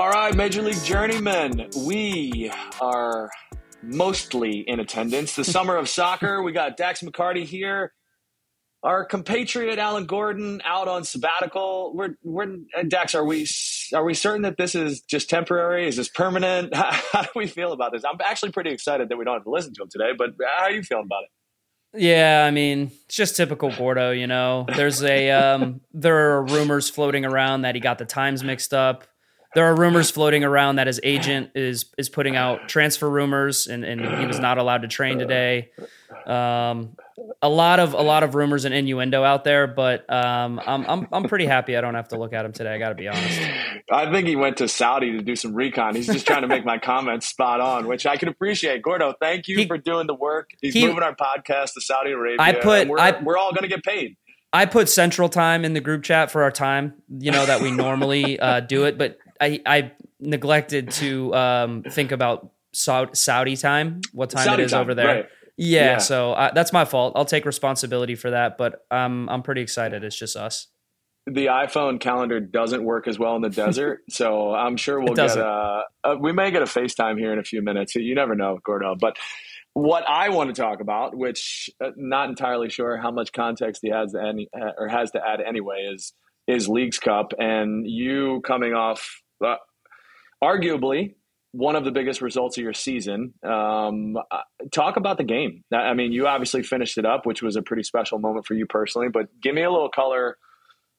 All right, Major League Journeymen, we are mostly in attendance. The summer of soccer, we got Dax McCarty here. Our compatriot Alan Gordon out on sabbatical. We're, we're Dax. Are we are we certain that this is just temporary? Is this permanent? How, how do we feel about this? I'm actually pretty excited that we don't have to listen to him today. But how are you feeling about it? Yeah, I mean, it's just typical Gordo, you know. There's a um, there are rumors floating around that he got the times mixed up there are rumors floating around that his agent is is putting out transfer rumors and, and he was not allowed to train today. Um, a lot of a lot of rumors and innuendo out there, but um, I'm I'm I'm pretty happy I don't have to look at him today. I got to be honest. I think he went to Saudi to do some recon. He's just trying to make my comments spot on, which I can appreciate. Gordo, thank you he, for doing the work. He's he, moving our podcast to Saudi Arabia. I put we're, I, we're all going to get paid. I put Central Time in the group chat for our time, you know that we normally uh, do it, but I I neglected to um, think about Saudi time, what time Saudi it is time, over there. Right. Yeah, yeah, so uh, that's my fault. I'll take responsibility for that, but I'm I'm pretty excited. It's just us. The iPhone calendar doesn't work as well in the desert, so I'm sure we'll get a, a, We may get a FaceTime here in a few minutes. You never know, Gordo. But what I want to talk about, which uh, not entirely sure how much context he has to any, uh, or has to add anyway, is is Leagues Cup, and you coming off uh, arguably one of the biggest results of your season. Um, uh, talk about the game. I mean, you obviously finished it up, which was a pretty special moment for you personally. But give me a little color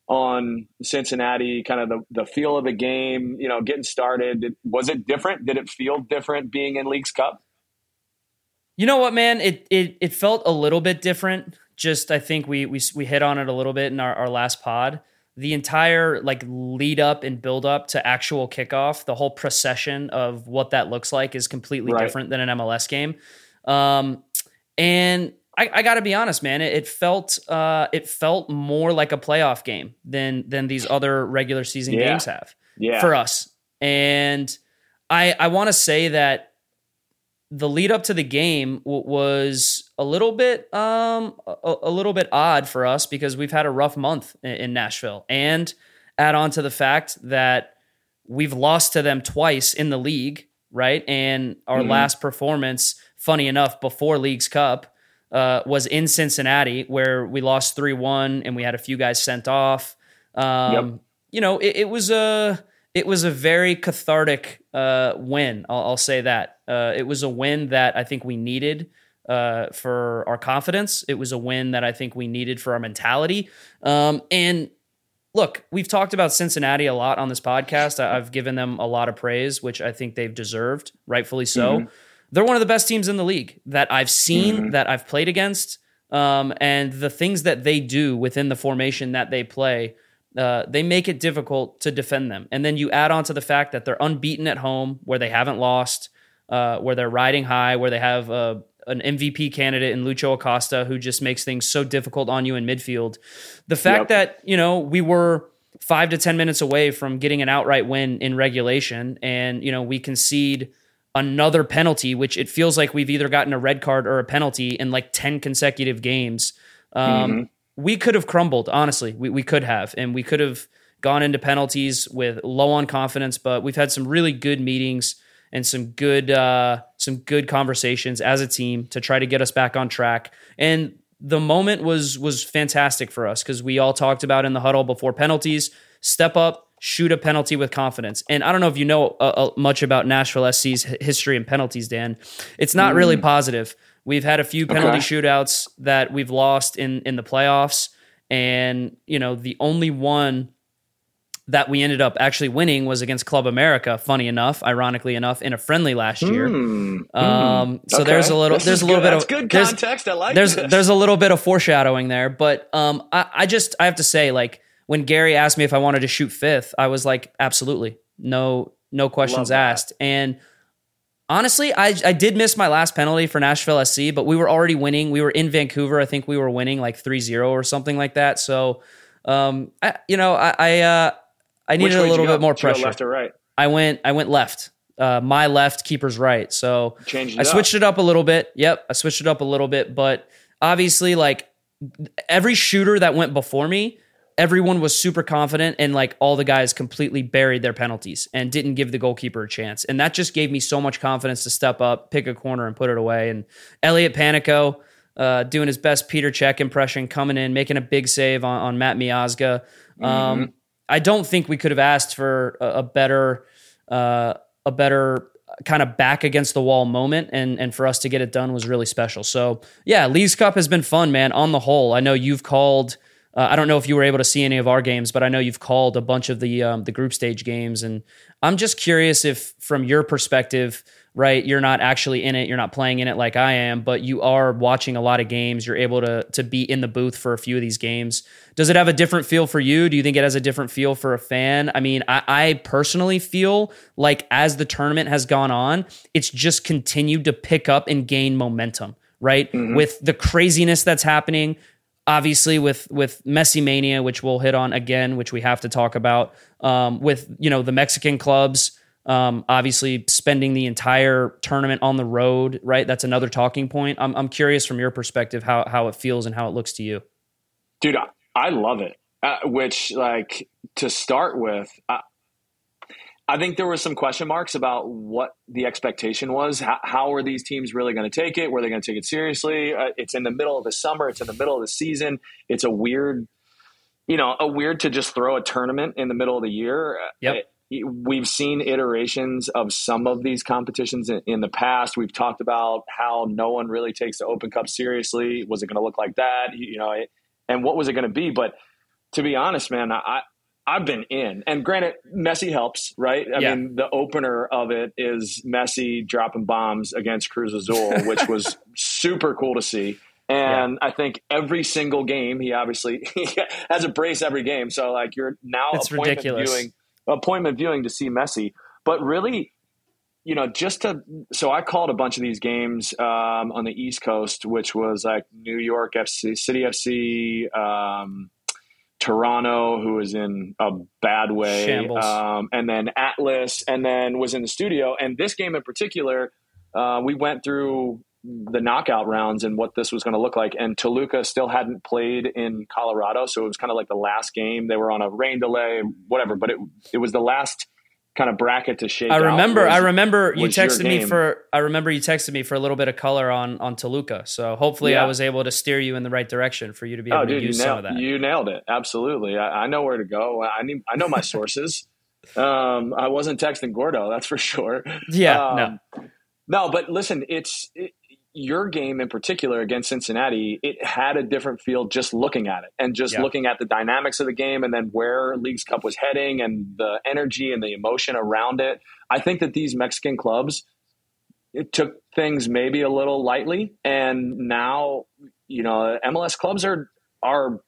on Cincinnati, kind of the, the feel of the game. You know, getting started. Was it different? Did it feel different being in Leagues Cup? You know what, man? It it it felt a little bit different. Just I think we we we hit on it a little bit in our, our last pod the entire like lead up and build up to actual kickoff, the whole procession of what that looks like is completely right. different than an MLS game. Um, and I, I got to be honest, man, it, it felt uh, it felt more like a playoff game than than these other regular season yeah. games have yeah. for us. And I I want to say that the lead up to the game w- was a little bit um a, a, little bit odd for us because we've had a rough month in, in, Nashville and add on to the fact that we've lost to them twice in the league right and our mm-hmm. last performance funny enough before leagues cup uh, was in Cincinnati where we lost 3-1 and we had a few guys sent off um, yep. you know it, it was a it was a very cathartic uh, win. I'll, I'll, say that. Uh, it was a win that I think we needed uh, for our confidence. It was a win that I think we needed for our mentality. Um, and look, we've talked about Cincinnati a lot on this podcast. I, have given them a lot of praise, which I think they've deserved, rightfully so. Mm-hmm. They're one of the best teams in the league that I've seen, mm-hmm. that I've played against. Um, and the things that they do within the formation that they play uh, they make it difficult to defend them. And then you add on to the fact that they're unbeaten at home, where they haven't lost, uh, where they're riding high, where they have a, uh, an MVP candidate in Lucho Acosta who just makes things so difficult on you in midfield. The fact yep. that, you know, we were five to 10 minutes away from getting an outright win in regulation, and, you know, we concede another penalty, which it feels like we've either gotten a red card or a penalty in like 10 consecutive games. Um, mm-hmm we could have crumbled, honestly. We, we could have. And we could have gone into penalties with low on confidence, but we've had some really good meetings and some good uh, some good conversations as a team to try to get us back on track. And the moment was was fantastic for us because we all talked about in the huddle before penalties, step up, shoot a penalty with confidence. And I don't know if you know uh, uh much about Nashville SC's history and penalties, Dan. It's not mm. really positive. We've had a few penalty okay. shootouts that we've lost in in the playoffs, and you know the only one that we ended up actually winning was against Club America. Funny enough, ironically enough, in a friendly last year. Mm, um, so okay. there's a little, this there's a little good. bit That's of good context. I like. There's this. there's a little bit of foreshadowing there, but um, I, I just I have to say, like when Gary asked me if I wanted to shoot fifth, I was like, absolutely, no no questions asked, and honestly, I, I did miss my last penalty for Nashville SC, but we were already winning. We were in Vancouver. I think we were winning like 3-0 or something like that. So, um, I, you know, I I, uh, I needed a little bit more pressure. left or right? I went I went left. Uh, my left, keeper's right. So Changed I switched it up a little bit. Yep, I switched it up a little bit, but obviously, like every shooter that went before me everyone was super confident and like all the guys completely buried their penalties and didn't give the goalkeeper a chance. And that just gave me so much confidence to step up, pick a corner and put it away. And Elliot Panicco uh, doing his best Peter Cech impression, coming in, making a big save on, on Matt Miazga. Um, mm-hmm. I don't think we could have asked for a, a better, uh, a better kind of back against the wall moment and and for us to get it done was really special. So yeah, Leagues Cup has been fun, man. On the whole, I know you've called. Uh, I don't know if you were able to see any of our games, but I know you've called a bunch of the um, the group stage games, and I'm just curious if, from your perspective, right? You're not actually in it, you're not playing in it like I am, but you are watching a lot of games. You're able to to be in the booth for a few of these games. Does it have a different feel for you? Do you think it has a different feel for a fan? I mean, I, I personally feel like as the tournament has gone on, it's just continued to pick up and gain momentum, right? Mm-hmm. With the craziness that's happening, obviously with with Messi mania, which we'll hit on again, which we have to talk about. Um, with you know the Mexican clubs um, obviously, spending the entire tournament on the road, right? That's another talking point. I'm, I'm curious from your perspective how how it feels and how it looks to you. Dude, I, I love it. Uh, which, like, to start with, I, I think there were some question marks about what the expectation was. How, how are these teams really going to take it? Were they going to take it seriously? Uh, it's in the middle of the summer. It's in the middle of the season. It's a weird, you know, a weird to just throw a tournament in the middle of the year. Yep we've seen iterations of some of these competitions in, in, the past. We've talked about how no one really takes the Open Cup seriously. Was it going to look like that? You know, and what was it going to be? But to be honest, man, I I've been in, and granted, Messi helps, right? I yeah. mean, the opener of it is Messi dropping bombs against Cruz Azul, which was super cool to see. And yeah. I think every single game, he obviously he has a brace every game. So like you're now it's ridiculous. viewing appointment viewing to see Messi. But really, you know, just to so I called a bunch of these games um, on the East Coast, which was like New York FC, City FC, um, Toronto, who was in a bad way, um, and then Atlas, and then was in the studio. And this game in particular, uh, we went through the knockout rounds and what this was going to look like. And Toluca still hadn't played in Colorado, so it was kind of like the last game. They were on a rain delay, whatever. But it it was the last kind of bracket to shake. I remember. Was, I remember you texted me for. I remember you texted me for a little bit of color on on Toluca. So hopefully, yeah. I was able to steer you in the right direction for you to be able oh, to dude, use nailed, some of that. You nailed it. Absolutely. I, I know where to go. I need. I know my sources. um, I wasn't texting Gordo. That's for sure. Yeah. Um, no. No, but listen, it's it, your game in particular against Cincinnati, it had a different feel just looking at it and just yeah. looking at the dynamics of the game and then where Leagues Cup was heading and the energy and the emotion around it. I think that these Mexican clubs it took things maybe a little lightly and now, you know, MLS clubs are are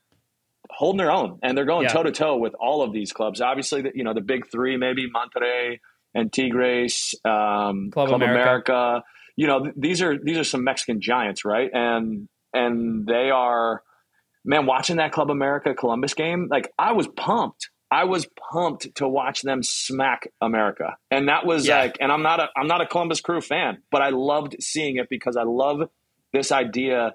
holding their own and they're going toe to toe with all of these clubs. Obviously, the, you know, the big 3 maybe Monterrey and Tigres, um, Club, Club America. America you know, these are these are some Mexican giants, right? And and they are man, watching that Club America Columbus game, like I was pumped. I was pumped to watch them smack America. And that was yeah. like and I'm not a I'm not a Columbus Crew fan, but I loved seeing it because I love this idea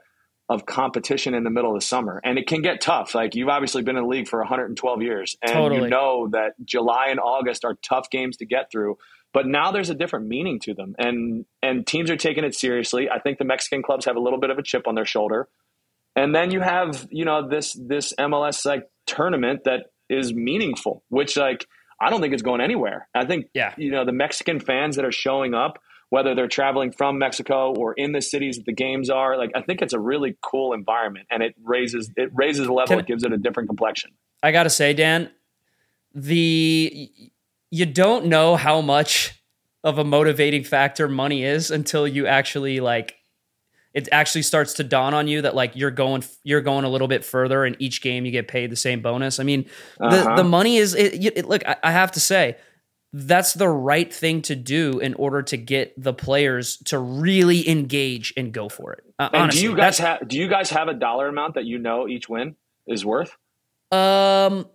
of competition in the middle of the summer. And it can get tough. Like you've obviously been in the league for 112 years and totally. you know that July and August are tough games to get through but now there's a different meaning to them and and teams are taking it seriously i think the mexican clubs have a little bit of a chip on their shoulder and then you have you know this this mls like tournament that is meaningful which like i don't think it's going anywhere i think yeah you know the mexican fans that are showing up whether they're traveling from mexico or in the cities that the games are like i think it's a really cool environment and it raises it raises the level Can, it gives it a different complexion i gotta say dan the you don't know how much of a motivating factor money is until you actually like it actually starts to dawn on you that like you're going you're going a little bit further and each game you get paid the same bonus i mean uh-huh. the the money is it, it look I, I have to say that's the right thing to do in order to get the players to really engage and go for it. Uh, and honestly, do you guys have do you guys have a dollar amount that you know each win is worth? Um,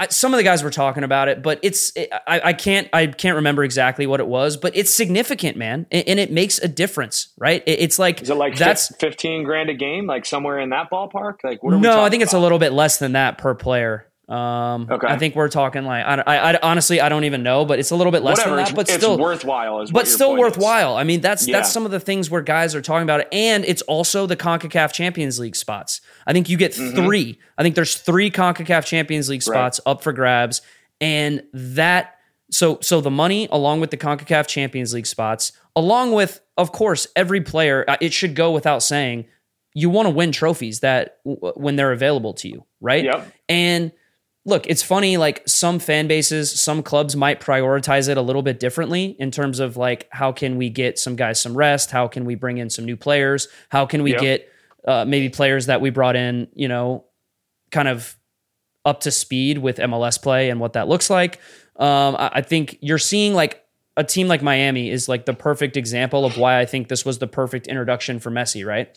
I, some of the guys were talking about it, but it's it, I, I, can't I can't remember exactly what it was, but it's significant, man, and, and it makes a difference, right? It, it's like is it like that's fifteen grand a game, like somewhere in that ballpark? Like no, I think about? it's a little bit less than that per player. Um, okay. I think we're talking like I, I, I, honestly I don't even know, but it's a little bit less Whatever, than that. But it's still worthwhile. but still worthwhile. Is. I mean, that's yeah. that's some of the things where guys are talking about it, and it's also the Concacaf Champions League spots. I think you get mm-hmm. three. I think there's three Concacaf Champions League spots right. up for grabs, and that so so the money along with the Concacaf Champions League spots, along with of course every player. Uh, it should go without saying, you want to win trophies that when they're available to you, right? Yep. And look, it's funny, like some fan bases, some clubs might prioritize it a little bit differently in terms of like, how can we get some guys some rest? How can we bring in some new players? How can we yep. get uh, maybe players that we brought in, you know, kind of up to speed with MLS play and what that looks like? Um, I, I think you're seeing like a team like Miami is like the perfect example of why I think this was the perfect introduction for Messi, right?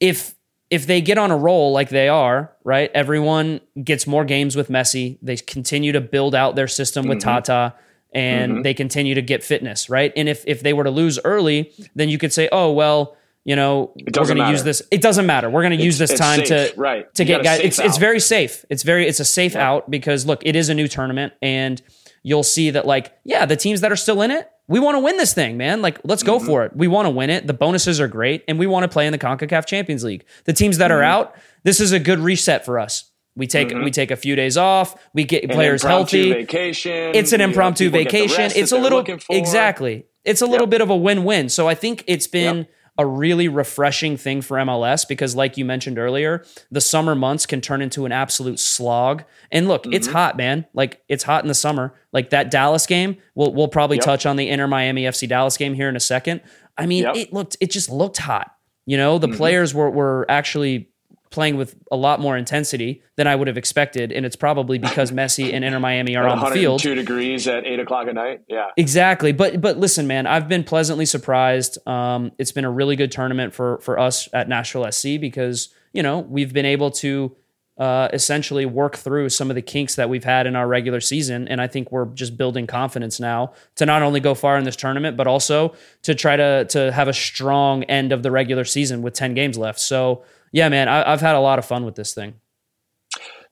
If if they get on a roll like they are, right? Everyone gets more games with Messi. They continue to build out their system with mm-hmm. Tata and mm-hmm. they continue to get fitness, right? And if if they were to lose early, then you could say, "Oh, well, you know, we're going to use this. It doesn't matter. We're going to use this time safe, to right. to you get guys. It's out. it's very safe. It's very it's a safe yeah. out because look, it is a new tournament and you'll see that like yeah, the teams that are still in it, we want to win this thing, man. Like, let's go mm-hmm. for it. We want to win it. The bonuses are great, and we want to play in the CONCACAF Champions League. The teams that mm-hmm. are out, this is a good reset for us. We take mm-hmm. we take a few days off. We get an players healthy. Vacation. It's an impromptu vacation. It's a little exactly. It's a little yep. bit of a win win. So I think it's been. Yep a really refreshing thing for MLS because, like you mentioned earlier, the summer months can turn into an absolute slog. And look, mm-hmm. it's hot, man. Like it's hot in the summer. Like that Dallas game, we'll we'll probably yep. touch on the Inter Miami FC Dallas game here in a second. I mean, yep. it looked it just looked hot. You know, the mm-hmm. players were were actually playing with a lot more intensity than I would have expected, and it's probably because Messi and Inter Miami are on the field. Two degrees at eight o'clock at night. Yeah, exactly. But but listen, man, I've been pleasantly surprised. Um, it's been a really good tournament for for us at Nashville SC because you know we've been able to. Uh, essentially work through some of the kinks that we've had in our regular season. And I think we're just building confidence now to not only go far in this tournament, but also to try to to have a strong end of the regular season with 10 games left. So yeah, man, I, I've had a lot of fun with this thing.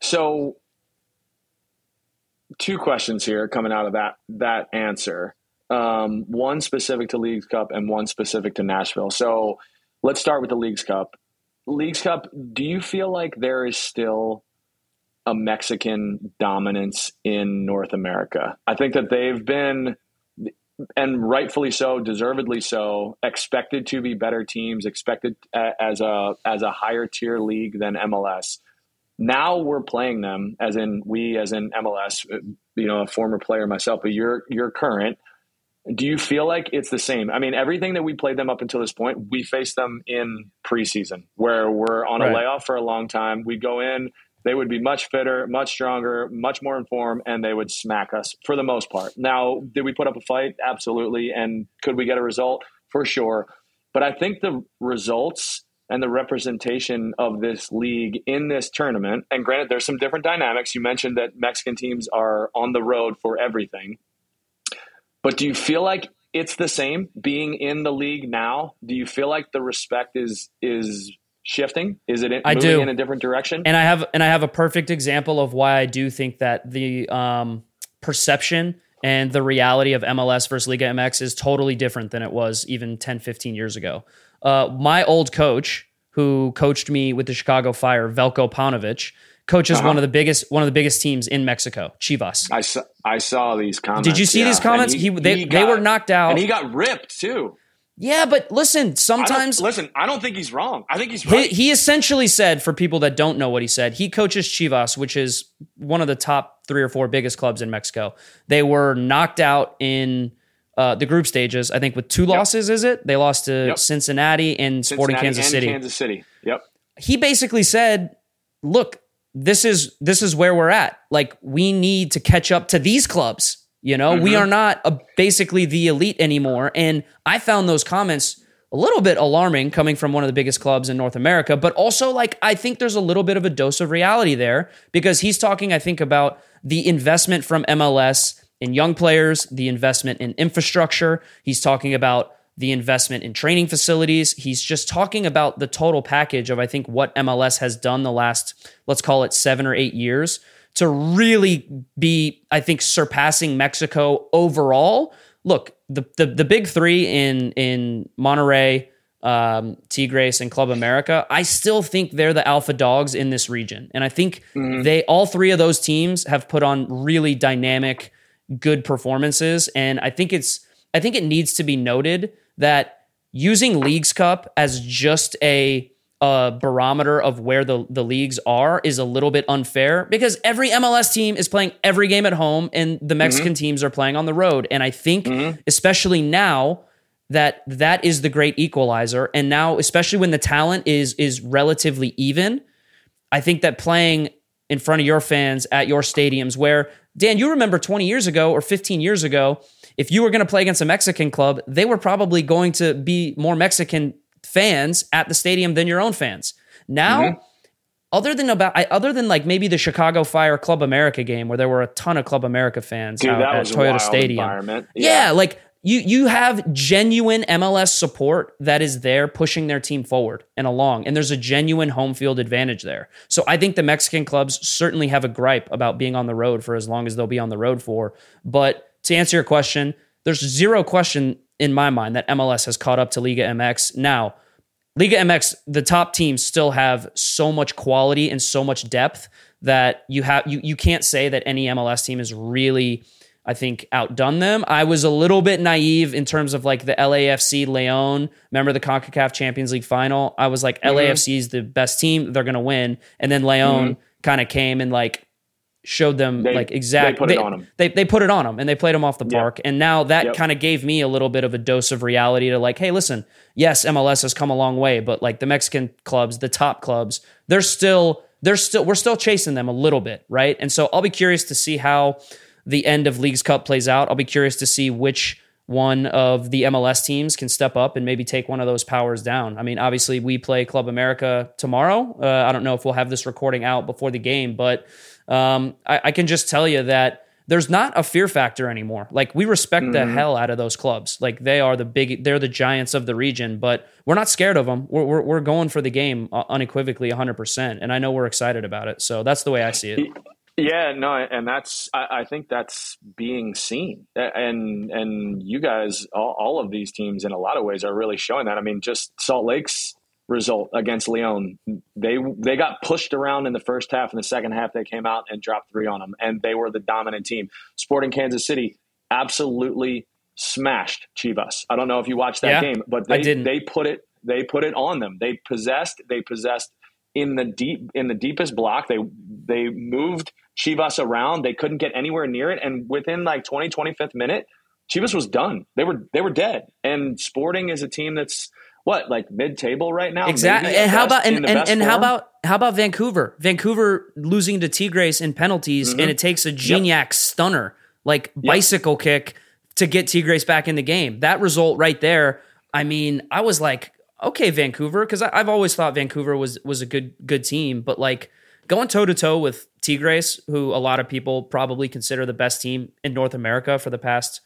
So, two questions here coming out of that that answer. Um, one specific to Leagues Cup and one specific to Nashville. So, let's start with the Leagues Cup. Leagues Cup, do you feel like there is still a Mexican dominance in North America? I think that they've been and rightfully so, deservedly so, expected to be better teams, expected as a as a higher tier league than MLS. Now we're playing them, as in we, as in MLS. Uh, you know, a former player myself, but you're you're current. Do you feel like it's the same? I mean, everything that we played them up until this point, we faced them in preseason, where we're on a right. layoff for a long time. We go in, they would be much fitter, much stronger, much more informed, and they would smack us for the most part. Now, did we put up a fight? Absolutely. And could we get a result? For sure. But I think the results and the representation of this league in this tournament, and granted, there's some different dynamics. You mentioned that Mexican teams are on the road for everything. But do you feel like it's the same being in the league now? Do you feel like the respect is is shifting? Is it I moving do. in a different direction? And I have and I have a perfect example of why I do think that the um, perception and the reality of MLS versus Liga MX is totally different than it was even 10, 15 years ago. Uh, my old coach, who coached me with the Chicago Fire, Veljko Paunovic, coaches uh-huh. one of the biggest one of the biggest teams in Mexico, Chivas. I saw I saw these comments. Did you see yeah. these comments? He, he, they, he got, they were knocked out, and he got ripped too. Yeah, but listen, sometimes I listen. I don't think he's wrong. I think he's right. He, he, essentially said, for people that don't know what he said, he coaches Chivas, which is one of the top three or four biggest clubs in Mexico. They were knocked out in uh, the group stages. I think with two losses. Yep. Is it? They lost to yep. Cincinnati and Sporting Cincinnati Kansas City. Kansas City. Yep. He basically said, "Look, this is this is where we're at. Like we need to catch up to these clubs." You know, mm-hmm. we are not a, basically the elite anymore. And I found those comments a little bit alarming coming from one of the biggest clubs in North America, but also like I think there's a little bit of a dose of reality there because he's talking, I think, about the investment from MLS in young players, the investment in infrastructure. He's talking about the investment in training facilities. He's just talking about the total package of, I think, what MLS has done the last, let's call it seven or eight years to really be, I think, surpassing Mexico overall. Look, the the, the big three in in Monterrey, um, Tigres, and Club America, I still think they're the alpha dogs in this region, and I think mm-hmm. they all three of those teams have put on really dynamic, good performances, and I think it's I think it needs to be noted that using Leagues Cup as just a a barometer of where the, the leagues are is a little bit unfair because every MLS team is playing every game at home and the Mexican mm-hmm. teams are playing on the road. And I think, mm-hmm. especially now, that that is the great equalizer. And now, especially when the talent is is relatively even, I think that playing in front of your fans at your stadiums, where Dan, you remember 20 years ago or 15 years ago, if you were going to play against a Mexican club, they were probably going to be more Mexican fans at the stadium than your own fans. Now, mm-hmm. other than about other than like maybe the Chicago Fire Club America game where there were a ton of Club America fans Dude, out at Toyota Stadium. Yeah. yeah, like you you have genuine MLS support that is there pushing their team forward and along and there's a genuine home field advantage there. So I think the Mexican clubs certainly have a gripe about being on the road for as long as they'll be on the road for, but to answer your question, there's zero question in my mind that MLS has caught up to Liga MX. Now, Liga MX, the top teams still have so much quality and so much depth that you have you you can't say that any MLS team is really I think outdone them. I was a little bit naive in terms of like the LAFC Leon. Remember the CONCACAF Champions League final? I was like mm-hmm. LAFC is the best team, they're going to win. And then Leon mm-hmm. kind of came and like showed them they, like exactly they put they, it on them. They, they put it on them and they played them off the park. Yep. And now that yep. kind of gave me a little bit of a dose of reality to like, hey, listen, yes, MLS has come a long way, but like the Mexican clubs, the top clubs, they're still they're still we're still chasing them a little bit, right? And so I'll be curious to see how the end of Leagues Cup plays out. I'll be curious to see which one of the MLS teams can step up and maybe take one of those powers down. I mean, obviously we play Club America tomorrow. Uh, I don't know if we'll have this recording out before the game, but um, I, I, can just tell you that there's not a fear factor anymore. Like we respect mm-hmm. the hell out of those clubs. Like they are the big, they're the giants of the region, but we're not scared of them. We're, we're, we're going for the game uh, unequivocally 100%. And I know we're excited about it. So that's the way I see it. Yeah, no, and that's I, I, think that's being seen, and and you guys, all, all, of these teams, in a lot of ways, are really showing that. I mean, just Salt Lake's result against Leon, they they got pushed around in the first half. In the second half, they came out and dropped three on them, and they were the dominant team. Sporting Kansas City absolutely smashed Chivas. I don't know if you watched that yeah, game, but they did. they put it they put it on them. They possessed they possessed in the deep in the deepest block. They they moved Chivas around. They couldn't get anywhere near it. And within like 20, 25th minute, Chivas was done. They were they were dead. And Sporting is a team that's what like mid table right now. Exactly. And how about and, and, and how about how about Vancouver? Vancouver losing to Tigres in penalties, mm-hmm. and it takes a Gignac yep. stunner like bicycle yep. kick to get Tigres back in the game. That result right there. I mean, I was like, okay, Vancouver, because I've always thought Vancouver was was a good good team, but like going toe to toe with Tigres, who a lot of people probably consider the best team in North America for the past,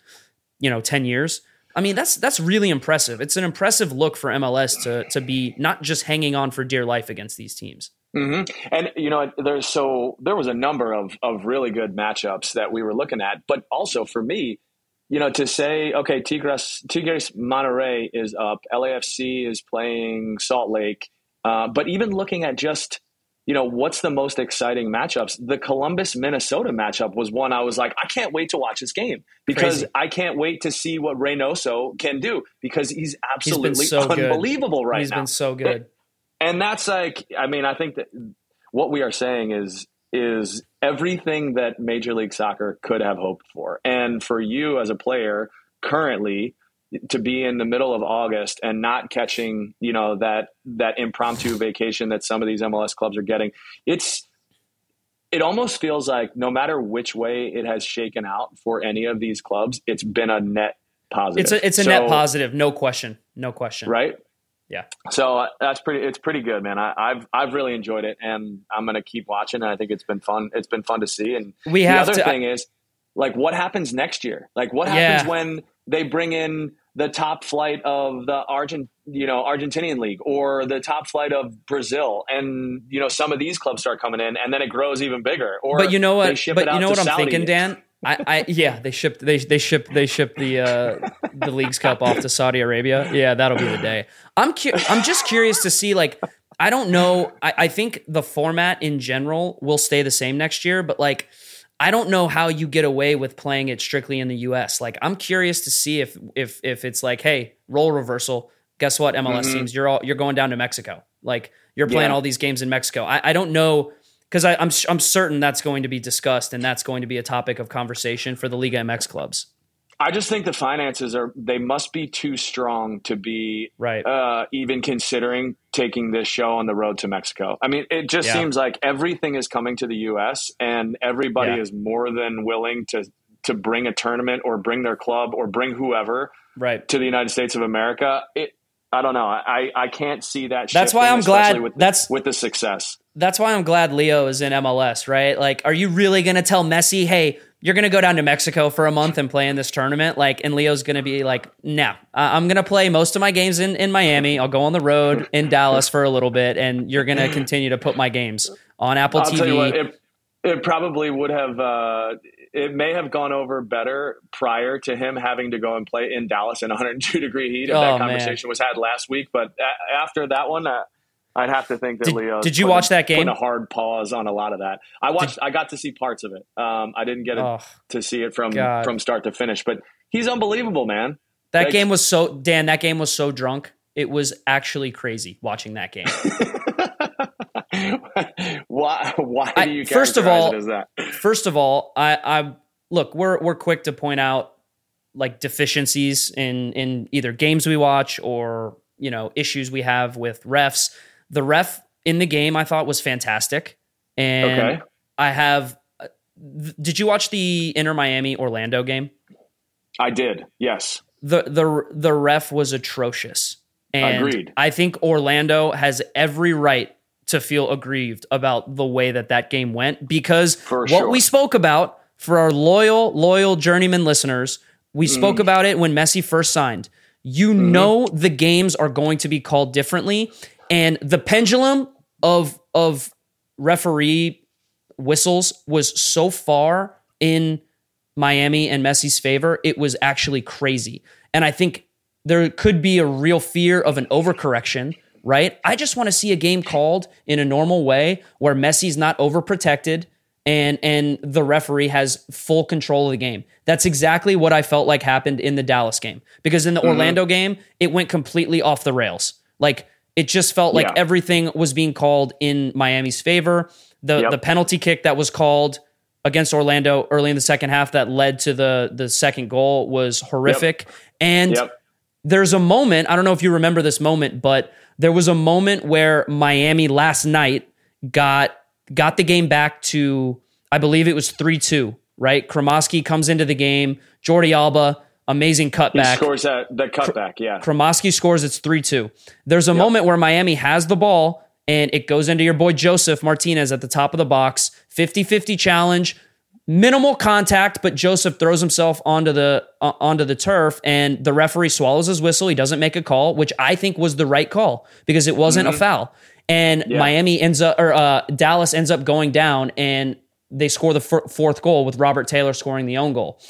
you know, 10 years. I mean, that's that's really impressive. It's an impressive look for MLS to to be not just hanging on for dear life against these teams. Mm-hmm. And you know, there's so there was a number of of really good matchups that we were looking at, but also for me, you know, to say okay, Tigres Tigres Monterrey is up, LAFC is playing Salt Lake, uh, but even looking at just you know, what's the most exciting matchups? The Columbus Minnesota matchup was one I was like, I can't wait to watch this game because Crazy. I can't wait to see what Reynoso can do because he's absolutely he's so unbelievable good. right he's now. He's been so good. And that's like, I mean, I think that what we are saying is is everything that Major League Soccer could have hoped for. And for you as a player currently, to be in the middle of August and not catching, you know, that that impromptu vacation that some of these MLS clubs are getting. It's it almost feels like no matter which way it has shaken out for any of these clubs, it's been a net positive. It's a it's a so, net positive, no question, no question. Right? Yeah. So uh, that's pretty. It's pretty good, man. I, have I've really enjoyed it, and I'm gonna keep watching. And I think it's been fun. It's been fun to see. And we have the other to, thing I, is, like, what happens next year? Like, what happens yeah. when they bring in the top flight of the Argent, you know, Argentinian league or the top flight of Brazil, and you know, some of these clubs start coming in, and then it grows even bigger. Or but you know what? But you know what I'm Saudi. thinking, Dan. I, I yeah, they shipped they they shipped they shipped the uh, the league's cup off to Saudi Arabia. Yeah, that'll be the day. I'm cu- I'm just curious to see like I don't know. I, I think the format in general will stay the same next year, but like I don't know how you get away with playing it strictly in the US. Like I'm curious to see if if if it's like, hey, role reversal. Guess what, MLS mm-hmm. teams, you're all you're going down to Mexico. Like you're playing yeah. all these games in Mexico. I, I don't know because I'm I'm certain that's going to be discussed and that's going to be a topic of conversation for the Liga MX clubs. I just think the finances are they must be too strong to be right. Uh, even considering taking this show on the road to Mexico. I mean, it just yeah. seems like everything is coming to the U.S. and everybody yeah. is more than willing to to bring a tournament or bring their club or bring whoever right to the United States of America. It I don't know. I I can't see that. That's why I'm glad. With the, that's with the success. That's why I'm glad Leo is in MLS. Right? Like, are you really going to tell Messi, hey? You're gonna go down to Mexico for a month and play in this tournament, like, and Leo's gonna be like, "No, I'm gonna play most of my games in in Miami. I'll go on the road in Dallas for a little bit, and you're gonna continue to put my games on Apple I'll TV." What, it, it, probably would have. Uh, it may have gone over better prior to him having to go and play in Dallas in 102 degree heat. If oh, that conversation man. was had last week, but after that one, uh, I'd have to think that did, Leo. Did you watch that game? a hard pause on a lot of that. I watched. Did, I got to see parts of it. Um, I didn't get oh, to see it from God. from start to finish, but he's unbelievable, man. That like, game was so Dan. That game was so drunk. It was actually crazy watching that game. why? Why do you? I, first of all, first of all, I, I look. We're we're quick to point out like deficiencies in in either games we watch or you know issues we have with refs. The ref in the game I thought was fantastic, and okay. I have. Did you watch the Inter Miami Orlando game? I did. Yes. the the The ref was atrocious. And Agreed. I think Orlando has every right to feel aggrieved about the way that that game went because for what sure. we spoke about for our loyal, loyal journeyman listeners, we mm. spoke about it when Messi first signed. You mm. know the games are going to be called differently, and the pendulum of of referee whistles was so far in Miami and Messi's favor, it was actually crazy. And I think there could be a real fear of an overcorrection, right? I just want to see a game called in a normal way where Messi's not overprotected and and the referee has full control of the game. That's exactly what I felt like happened in the Dallas game. Because in the mm-hmm. Orlando game, it went completely off the rails. Like it just felt like yeah. everything was being called in Miami's favor. The yep. the penalty kick that was called against Orlando early in the second half that led to the the second goal was horrific. Yep. And yep. there's a moment, I don't know if you remember this moment, but there was a moment where Miami last night got got the game back to I believe it was 3-2, right? Cremaschi comes into the game, Jordi Alba amazing cutback. He scores that the cutback, yeah. Cremaschi scores it's 3-2. There's a yep. moment where Miami has the ball and it goes into your boy Josef Martinez at the top of the box. 50-50 challenge, minimal contact, but Joseph throws himself onto the uh, onto the turf and the referee swallows his whistle. He doesn't make a call, which I think was the right call because it wasn't mm-hmm. a foul. And yeah. Miami ends up or uh, Dallas ends up going down and they score the f- fourth goal with Robert Taylor scoring the own goal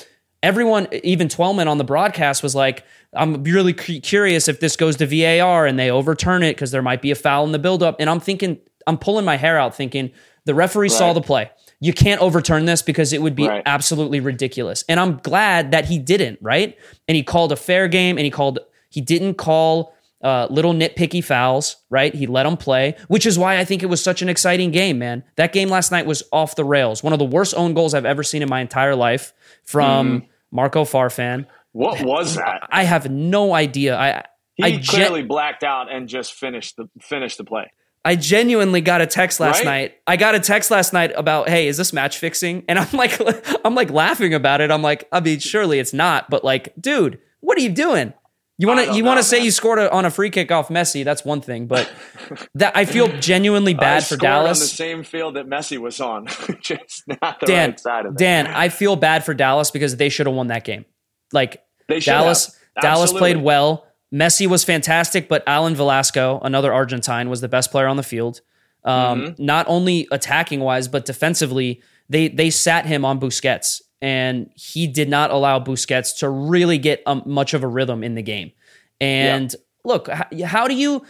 everyone, even Twellman on the broadcast was like, I'm really curious if this goes to VAR and they overturn it because there might be a foul in the buildup. And I'm thinking, I'm pulling my hair out thinking the referee right. saw the play. You can't overturn this because it would be right. absolutely ridiculous. And I'm glad that he didn't, right? And he called a fair game and he called, he didn't call uh, little nitpicky fouls, right? He let them play, which is why I think it was such an exciting game, man. That game last night was off the rails. One of the worst own goals I've ever seen in my entire life from. Mm Marco Farfan. What was that? I have no idea. I he I clearly gen- blacked out and just finished the finished the play. I genuinely got a text last right? night. I got a text last night about, "Hey, is this match fixing?" And I'm like, I'm like laughing about it. I'm like, I mean, surely it's not, but like, dude, what are you doing? You want to you want to say you scored a, on a free kick off Messi? That's one thing, but that I feel genuinely bad for Dallas. On the same field that Messi was on, just not the Dan, right side of it. Dan, I feel bad for Dallas because they should have won that game. Like they Dallas, Dallas played well. Messi was fantastic, but Alan Velasco, another Argentine, was the best player on the field. Um, mm-hmm. Not only attacking wise, but defensively, they they sat him on Busquets, and he did not allow Busquets to really get um, much of a rhythm in the game. And yeah. look, how, how do you,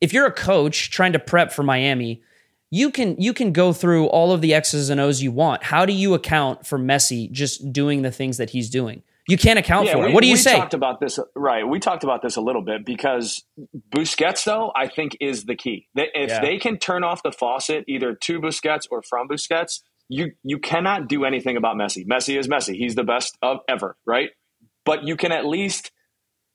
if you're a coach trying to prep for Miami, you can you can go through all of the X's and O's you want. How do you account for Messi just doing the things that he's doing? You can't account yeah, for it. What do you we say? Talked about this, right? We talked about this a little bit because Busquets, though, I think is the key. If yeah. they can turn off the faucet either to Busquets or from Busquets, you you cannot do anything about Messi. Messi is Messi. He's the best of ever, right? But you can at least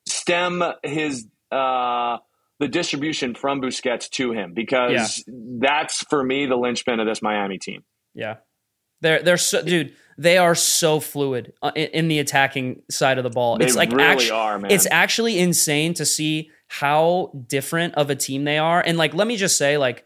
stem his uh, the distribution from Busquets to him because yeah. that's for me the linchpin of this Miami team. Yeah, they're they're so dude. They are so fluid uh, in, in the attacking side of the ball. They it's like really actu- are, man. It's actually insane to see how different of a team they are. And like, let me just say, like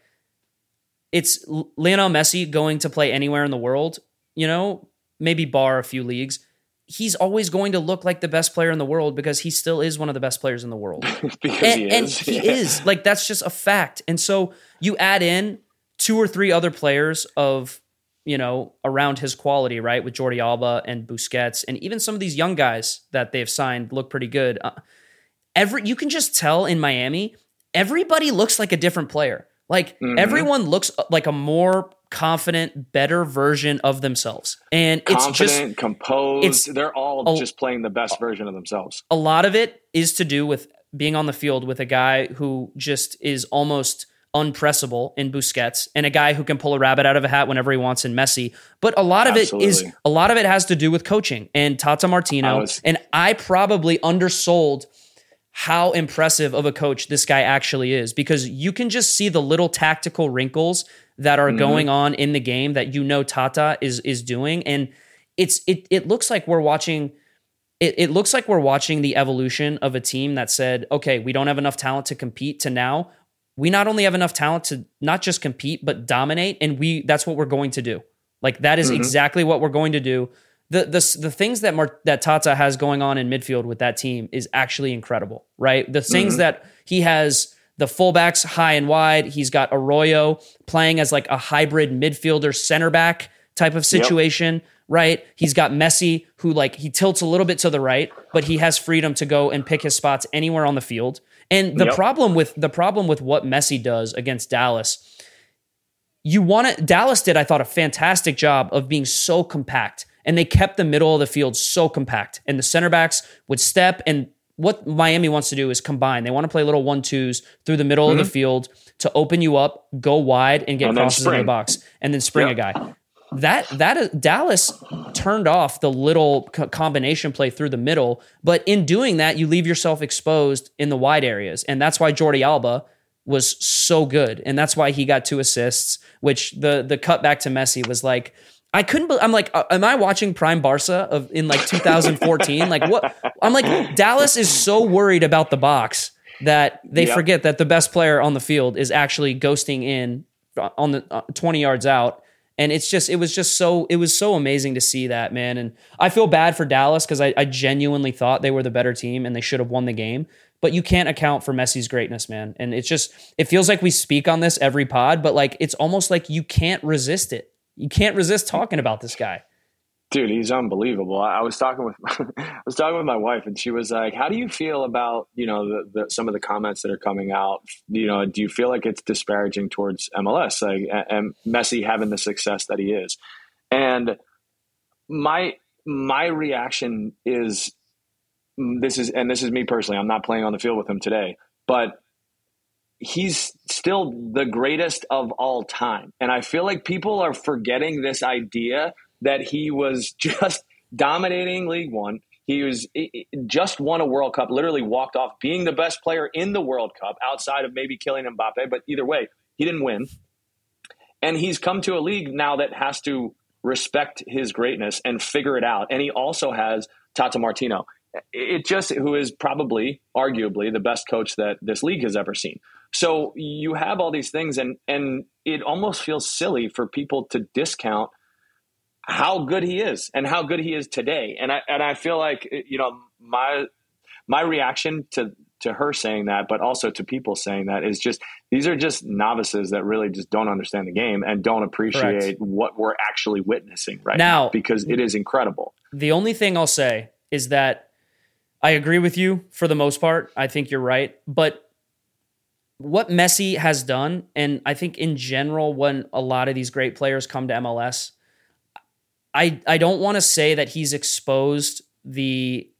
it's Lionel Messi going to play anywhere in the world, you know, maybe bar a few leagues. He's always going to look like the best player in the world because he still is one of the best players in the world. because and, he is. And he yeah. is. Like that's just a fact. And so you add in two or three other players of, you know, around his quality, right? With Jordi Alba and Busquets and even some of these young guys that they've signed look pretty good. Uh, every you can just tell in Miami, everybody looks like a different player. Like mm-hmm. everyone looks uh, like a more confident, better version of themselves. And confident, it's just composed. It's, They're all a, just playing the best version of themselves. A lot of it is to do with being on the field with a guy who just is almost unpressable in Busquets and a guy who can pull a rabbit out of a hat whenever he wants in Messi. But a lot of Absolutely. it is a lot of it has to do with coaching and Tata Martino. Was, and I probably undersold – how impressive of a coach this guy actually is because you can just see the little tactical wrinkles that are mm-hmm. going on in the game that you know Tata is is doing and it's it it looks like we're watching it, it looks like we're watching the evolution of a team that said, okay, we don't have enough talent to compete to now we not only have enough talent to not just compete but dominate and we that's what we're going to do. Like that is mm-hmm. exactly what we're going to do the the the things that Mar- that Tata has going on in midfield with that team is actually incredible, right? The things mm-hmm. that he has the fullbacks high and wide. He's got Arroyo playing as like a hybrid midfielder center back type of situation, yep. right? He's got Messi who like he tilts a little bit to the right, but he has freedom to go and pick his spots anywhere on the field. And the yep. problem with the problem with what Messi does against Dallas you want to Dallas did I thought a fantastic job of being so compact and they kept the middle of the field so compact. And the center backs would step. And what Miami wants to do is combine. They want to play little one twos through the middle mm-hmm. of the mm-hmm. field to open you up, go wide, and get and crosses in the box, and then spring yep. a guy. That that is, Dallas turned off the little co- combination play through the middle, but in doing that, you leave yourself exposed in the wide areas, and that's why Jordi Alba was so good, and that's why he got two assists. Which the the cut back to Messi was like I couldn't. Be, I'm like, uh, am I watching Prime Barca of in like 2014? like what? I'm like, Dallas is so worried about the box that they yep. forget that the best player on the field is actually ghosting in on the uh, 20 yards out. And it's just, it was just so, it was so amazing to see that, man. And I feel bad for Dallas because I, I genuinely thought they were the better team and they should have won the game. But you can't account for Messi's greatness, man. And it's just, it feels like we speak on this every pod, but like it's almost like you can't resist it you can't resist talking about this guy. Dude, he's unbelievable. I was talking with I was talking with my wife, and she was like, "How do you feel about you know the, the, some of the comments that are coming out? You know, do you feel like it's disparaging towards MLS, like and Messi having the success that he is?" And my my reaction is this is and this is me personally. I'm not playing on the field with him today, but he's still the greatest of all time. And I feel like people are forgetting this idea that he was just dominating League One. He was just won a World Cup, literally walked off being the best player in the World Cup outside of maybe Kylian Mbappe. But either way, he didn't win. And he's come to a league now that has to respect his greatness and figure it out. And he also has Tata Martino. it just who is probably arguably the best coach that this league has ever seen. So you have all these things and and it almost feels silly for people to discount how good he is and how good he is today. And I and I feel like eh, you know my my reaction to to her saying that, but also to people saying that is just these are just novices that really just don't understand the game and don't appreciate Correct. what we're actually witnessing right now, now because it is incredible. The only thing I'll say is that I agree with you for the most part. I think you're right, but what Messi has done, and I think in general, when a lot of these great players come to MLS, I I don't want to say that he's exposed the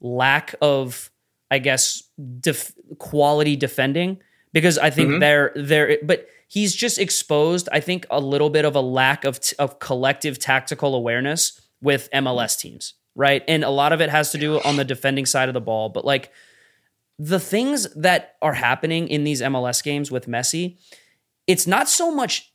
lack of, I guess, def- quality defending because I think mm-hmm. they're there, but he's just exposed. I think a little bit of a lack of t- of collective tactical awareness with MLS teams, right? And a lot of it has to do on the defending side of the ball, but like the things that are happening in these MLS games with Messi, it's not so much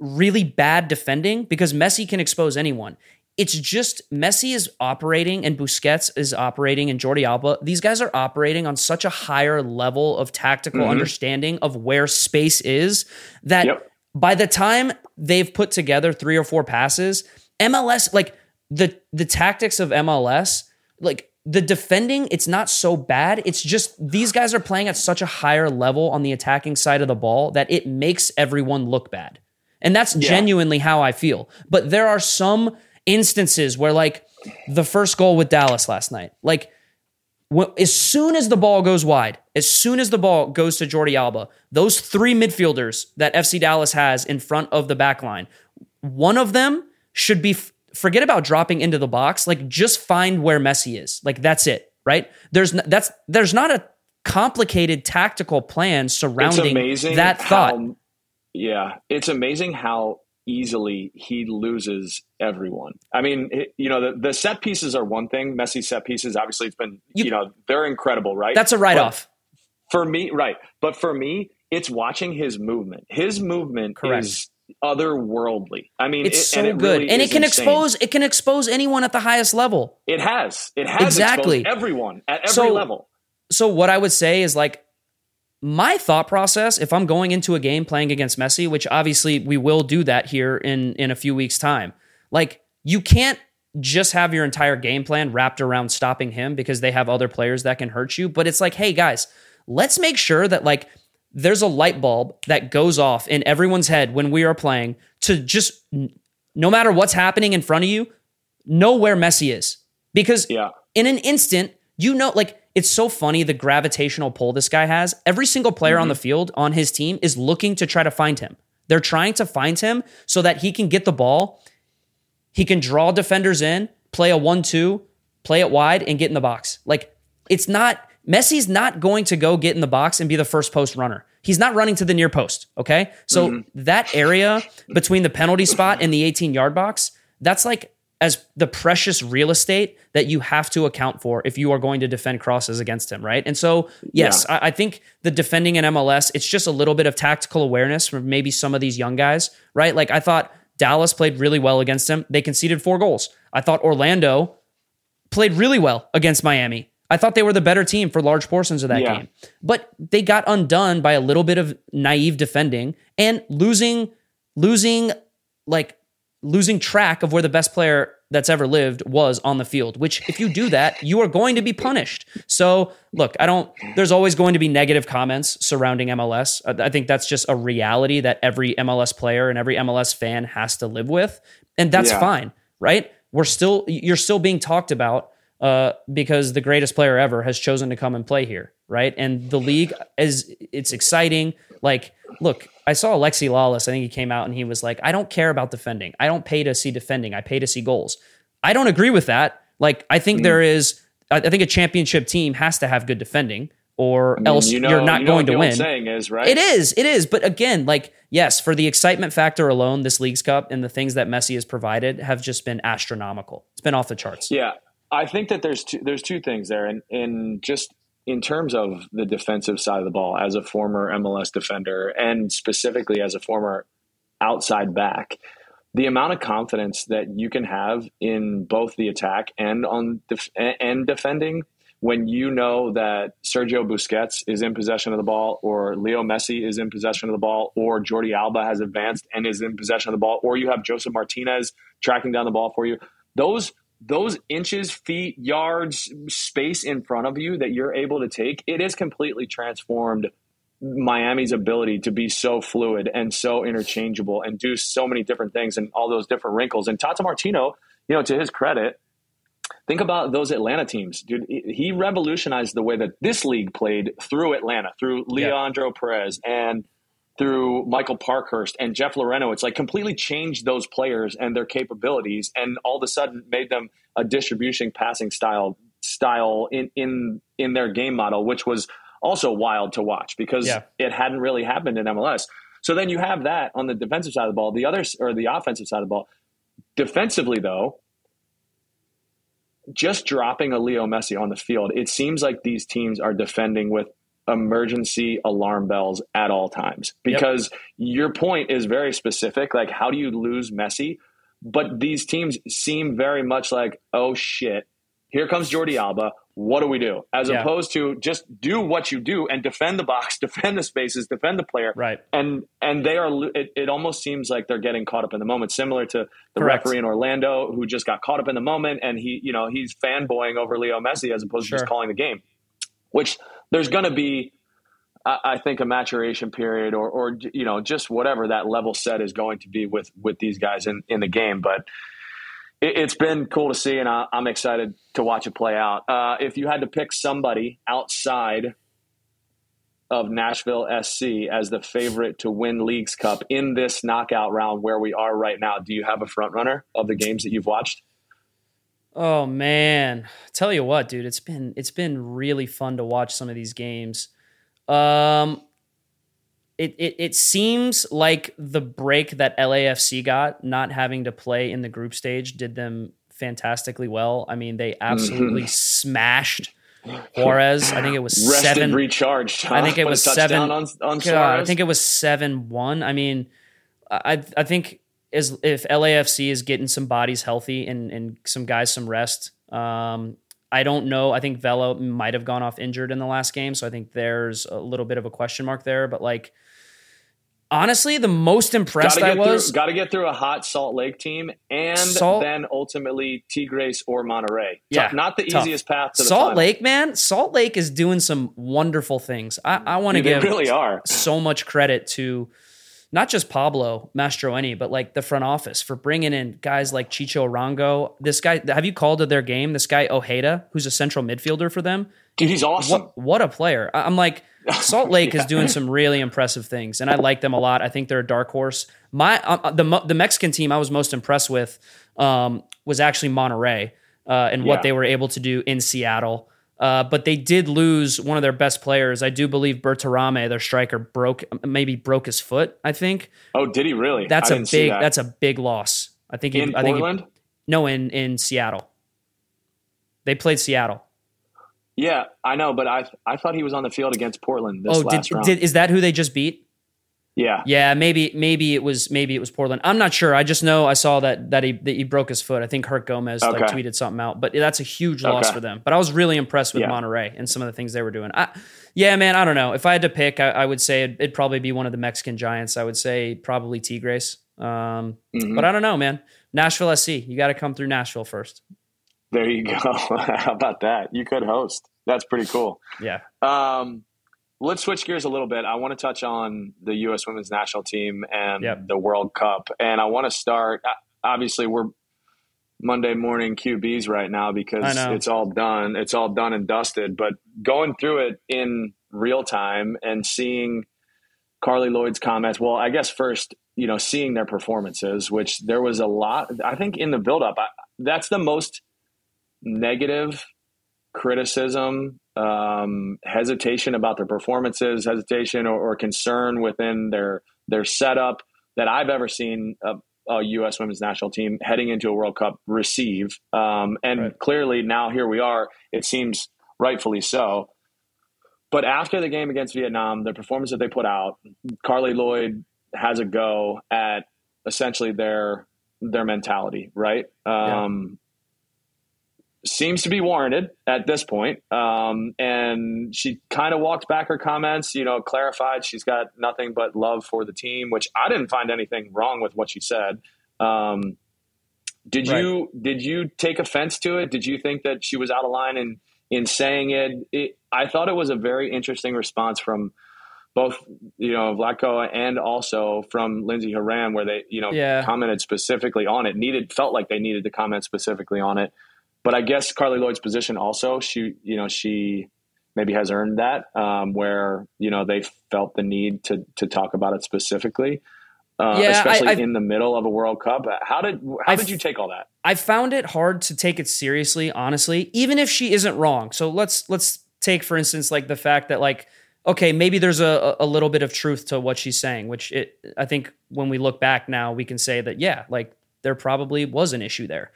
really bad defending because Messi can expose anyone. It's just Messi is operating and Busquets is operating and Jordi Alba. These guys are operating on such a higher level of tactical mm-hmm. understanding of where space is that yep. by the time they've put together three or four passes, MLS like the the tactics of MLS like the defending it's not so bad it's just these guys are playing at such a higher level on the attacking side of the ball that it makes everyone look bad and that's yeah. genuinely how I feel. But there are some instances where, like the first goal with Dallas last night, like as soon as the ball goes wide, as soon as the ball goes to Jordi Alba, those three midfielders that FC Dallas has in front of the back line, one of them should be forget about dropping into the box, like just find where Messi is. Like that's it, right? There's that's there's not a complicated tactical plan surrounding that thought. How, yeah, it's amazing how easily he loses everyone. I mean, you know, the, the set pieces are one thing. Messi set pieces, obviously, it's been, you, you know, they're incredible, right? That's a write off. For me, right. But for me, it's watching his movement. His movement Correct. is otherworldly. I mean, it's it, so it good, really and it can insane. expose it can expose anyone at the highest level. It has, it has exactly everyone at every so, level. So what I would say is like my thought process if i'm going into a game playing against messi which obviously we will do that here in in a few weeks time like you can't just have your entire game plan wrapped around stopping him because they have other players that can hurt you but it's like hey guys let's make sure that like there's a light bulb that goes off in everyone's head when we are playing to just no matter what's happening in front of you know where messi is because yeah. in an instant you know like it's so funny the gravitational pull this guy has. Every single player mm-hmm. on the field on his team is looking to try to find him. They're trying to find him so that he can get the ball. He can draw defenders in, play a 1 2, play it wide, and get in the box. Like, it's not, Messi's not going to go get in the box and be the first post runner. He's not running to the near post. Okay. So mm-hmm. that area between the penalty spot and the 18 yard box, that's like as the precious real estate that you have to account for if you are going to defend crosses against him, right? And so, yes, yeah. I, I, think the defending in MLS, it's just a little bit of tactical awareness from maybe some of these young guys, right? Like I thought Dallas played really well against him. They conceded four goals. I thought Orlando played really well against Miami. I thought they were the better team for large portions of that yeah. game. But they got undone by a little bit of naive defending and losing losing like losing track of where the best player that's ever lived was on the field, which if you do that, you are going to be punished. So, look, I don't, there's always going to be negative comments surrounding MLS. I think that's just a reality that every MLS player and every MLS fan has to live with. And that's yeah. fine, right? We're still, you're still being talked about uh, because the greatest player ever has chosen to come and play here, right? And the league is, it's exciting. Like, look, I saw Alexi Lalas. I think he came out and he was like, I don't care about defending. I don't pay to see defending. I pay to see goals. I don't agree with that. Like, I think mm-hmm. there is, I think a championship team has to have good defending or I mean, else you are not you know going to win. Saying is right. It is. It is. But again, like yes, for the excitement factor alone, this League's Cup and the things that Messi has provided have just been astronomical. It's been off the charts. Yeah, I think that there's two, there's two things there, and in just in terms of the defensive side of the ball, as a former MLS defender and specifically as a former outside back, the amount of confidence that you can have in both the attack and on def- and defending when you know that Sergio Busquets is in possession of the ball, or Leo Messi is in possession of the ball, or Jordi Alba has advanced and is in possession of the ball, or you have Josef Martinez tracking down the ball for you. Those those inches, feet, yards, space in front of you that you're able to take, it is completely transformed Miami's ability to be so fluid and so interchangeable and do so many different things and all those different wrinkles. And Tata Martino, you know, to his credit, think about those Atlanta teams, dude. He revolutionized the way that this league played through Atlanta, through Leandro yeah. Perez and through Michael Parkhurst and Jeff Loreno. It's like completely changed those players and their capabilities, and all of a sudden made them a distribution passing style style in in in their game model, which was also wild to watch because yeah. it hadn't really happened in MLS. So then you have that on the defensive side of the ball. The other or the offensive side of the ball. Defensively, though, just dropping a Leo Messi on the field, it seems like these teams are defending with emergency alarm bells at all times because yep. your point is very specific. Like, how do you lose Messi? But these teams seem very much like, oh shit, here comes Jordi Alba. What do we do? As yeah. opposed to just do what you do and defend the box, defend the spaces, defend the player. Right. And and they are. It, it almost seems like they're getting caught up in the moment, similar to the Correct. referee in Orlando who just got caught up in the moment and he, you know, he's fanboying over Leo Messi as opposed sure. to just calling the game. Which there's going to be I think a maturation period or, or you know just whatever that level set is going to be with with these guys in, in the game. But it, has been cool to see, and I, am excited to watch it play out. Uh, if you had to pick somebody outside of Nashville SC as the favorite to win Leagues Cup in this knockout round where we are right now, do you have a front runner of the games that you've watched? Oh man, tell you what, dude, it's been it's been really fun to watch some of these games. Um, it, it, it seems like the break that LAFC got, not having to play in the group stage, did them fantastically well. I mean, they absolutely mm-hmm. smashed Juarez. I think it was Rested, seven. recharged. Huh? I think it was seven. On, on God, I think it was seven one. I mean, I I think as if LAFC is getting some bodies healthy and and some guys some rest. Um, I don't know. I think Vela might have gone off injured in the last game, so I think there's a little bit of a question mark there. But like, honestly, the most impressed I was got to get through a hot Salt Lake team, and Salt, then ultimately Tigres or Monterrey. Yeah, not the tough. easiest path to Salt Lake, man. Salt Lake is doing some wonderful things. I, I want to give really are so much credit to not just Pablo Mastroeni, but like the front office for bringing in guys like Chicho Arango. This guy, have you called to their game? This guy Ojeda, who's a central midfielder for them. Dude, he's awesome. What, what a player! I'm like, Salt Lake yeah. is doing some really impressive things, and I like them a lot. I think they're a dark horse. My uh, uh the the Mexican team I was most impressed with um, was actually Monterrey uh, and yeah. what they were able to do in Seattle. Uh, but they did lose one of their best players. I do believe Berterame, their striker, broke maybe broke his foot. I think. Oh, did he really? That's I a big. That. That's a big loss. I think. In he, I Portland. Think he, no, in in Seattle. They played Seattle. Yeah, I know, but I I thought he was on the field against Portland. oh, did, did, is that who they just beat? Yeah. Yeah, maybe maybe it was maybe it was Portland. I'm not sure. I just know I saw that that he that he broke his foot. I think Herc Gomez okay. like tweeted something out, but that's a huge loss okay. for them. But I was really impressed with yeah. Monterrey and some of the things they were doing. I, yeah, man, I don't know. If I had to pick, I, I would say it'd, it'd, probably be one of the Mexican giants. I would say probably Tigres. Um, mm-hmm. But I don't know, man. Nashville SC. You got to come through Nashville first. There you go. How about that? You could host. That's pretty cool. Yeah. Um, let's switch gears a little bit. I want to touch on the U.S. Women's National Team and yep. the World Cup, and I want to start. Uh, obviously, we're Monday morning QBs right now because it's all done. It's all done and dusted. But going through it in real time and seeing Carli Lloyd's comments. Well, I guess first, you know, seeing their performances, which there was a lot. I think in the buildup, I, that's the most negative criticism um, hesitation about their performances, hesitation or, or, concern within their their setup that I've ever seen a, a, U.S. Women's National Team heading into a World Cup receive. Um, and right. clearly now here we are. It seems rightfully so. But after the game against Vietnam, the performance that they put out, Carli Lloyd has a go at essentially their their mentality, right? Um. Seems to be warranted at this point. Um, and she kind of walked back her comments, you know, clarified she's got nothing but love for the team, which I didn't find anything wrong with what she said. Um, did right. you did you take offense to it? Did you think that she was out of line in in saying it? it I thought it was a very interesting response from both you know Vlatko and also from Lindsey Horan, where they you know yeah. commented specifically on it. Needed felt like they needed to comment specifically on it, but I guess Carli Lloyd's position also she you know she maybe has earned that um, where you know they felt the need to to talk about it specifically. Uh, yeah, especially I, in the middle of a World Cup. How did how I've, did you take all that? I found it hard to take it seriously, honestly, even if she isn't wrong. So let's let's take for instance like the fact that like okay, maybe there's a, a little bit of truth to what she's saying, which it, I think when we look back now, we can say that, yeah, like there probably was an issue there.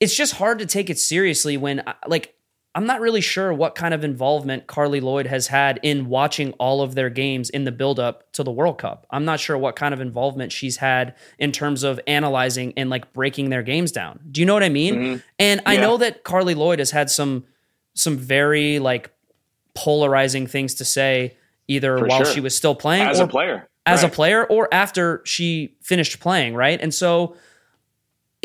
It's just hard to take it seriously when, like, I'm not really sure what kind of involvement Carli Lloyd has had in watching all of their games in the buildup to the World Cup. I'm not sure what kind of involvement she's had in terms of analyzing and like breaking their games down. Do you know what I mean? Mm-hmm. And yeah. I know that Carli Lloyd has had some some very like polarizing things to say either For while sure. she was still playing as or, a player as right. a player or after she finished playing right and so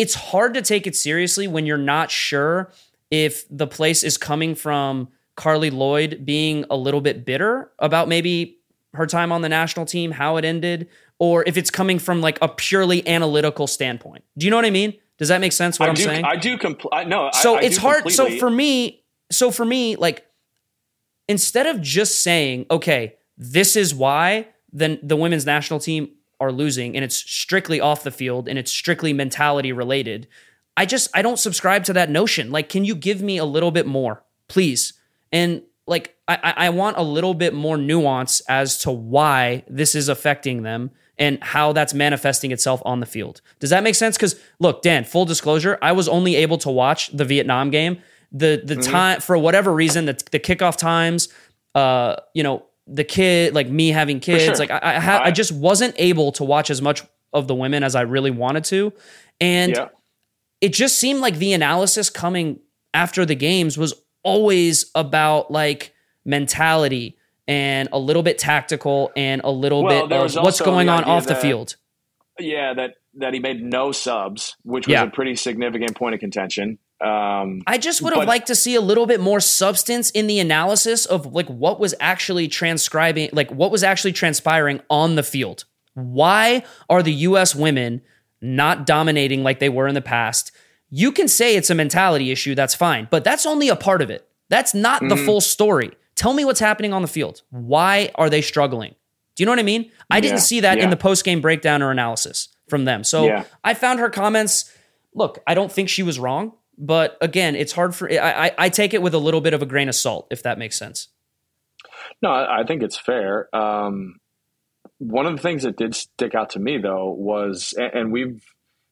it's hard to take it seriously when you're not sure if the place is coming from Carli Lloyd being a little bit bitter about maybe her time on the national team, how it ended, or if it's coming from like a purely analytical standpoint. Do you know what I mean? Does that make sense? What I am do, saying? I do. Compl- no. So I, it's hard. Completely. So for me, so for me, like instead of just saying, okay, this is why then the women's national team are losing and it's strictly off the field and it's strictly mentality related. I just I don't subscribe to that notion. Like, can you give me a little bit more, please? And like I, I want a little bit more nuance as to why this is affecting them and how that's manifesting itself on the field. Does that make sense? Because look, Dan, full disclosure, I was only able to watch the Vietnam game the the mm-hmm. time for whatever reason the the kickoff times, uh, you know, the kid like me having kids, sure. like I I, ha- I, just wasn't able to watch as much of the women as I really wanted to, and yeah. it just seemed like the analysis coming after the games was always about like mentality and a little bit tactical and a little well, bit of what's going on off that, the field. Yeah, that that he made no subs, which was yeah. a pretty significant point of contention. Um, I just would have liked to see a little bit more substance in the analysis of like what was actually transcribing, like what was actually transpiring on the field. Why are the U.S. women not dominating like they were in the past? You can say it's a mentality issue, that's fine, but that's only a part of it. That's not mm-hmm. the full story. Tell me what's happening on the field. Why are they struggling? Do you know what I mean? I yeah. didn't see that yeah. in the post game breakdown or analysis from them. So yeah. I found her comments. Look, I don't think she was wrong. But again, it's hard for I, I take it with a little bit of a grain of salt, if that makes sense. No, I think it's fair. Um, one of the things that did stick out to me though was, and we've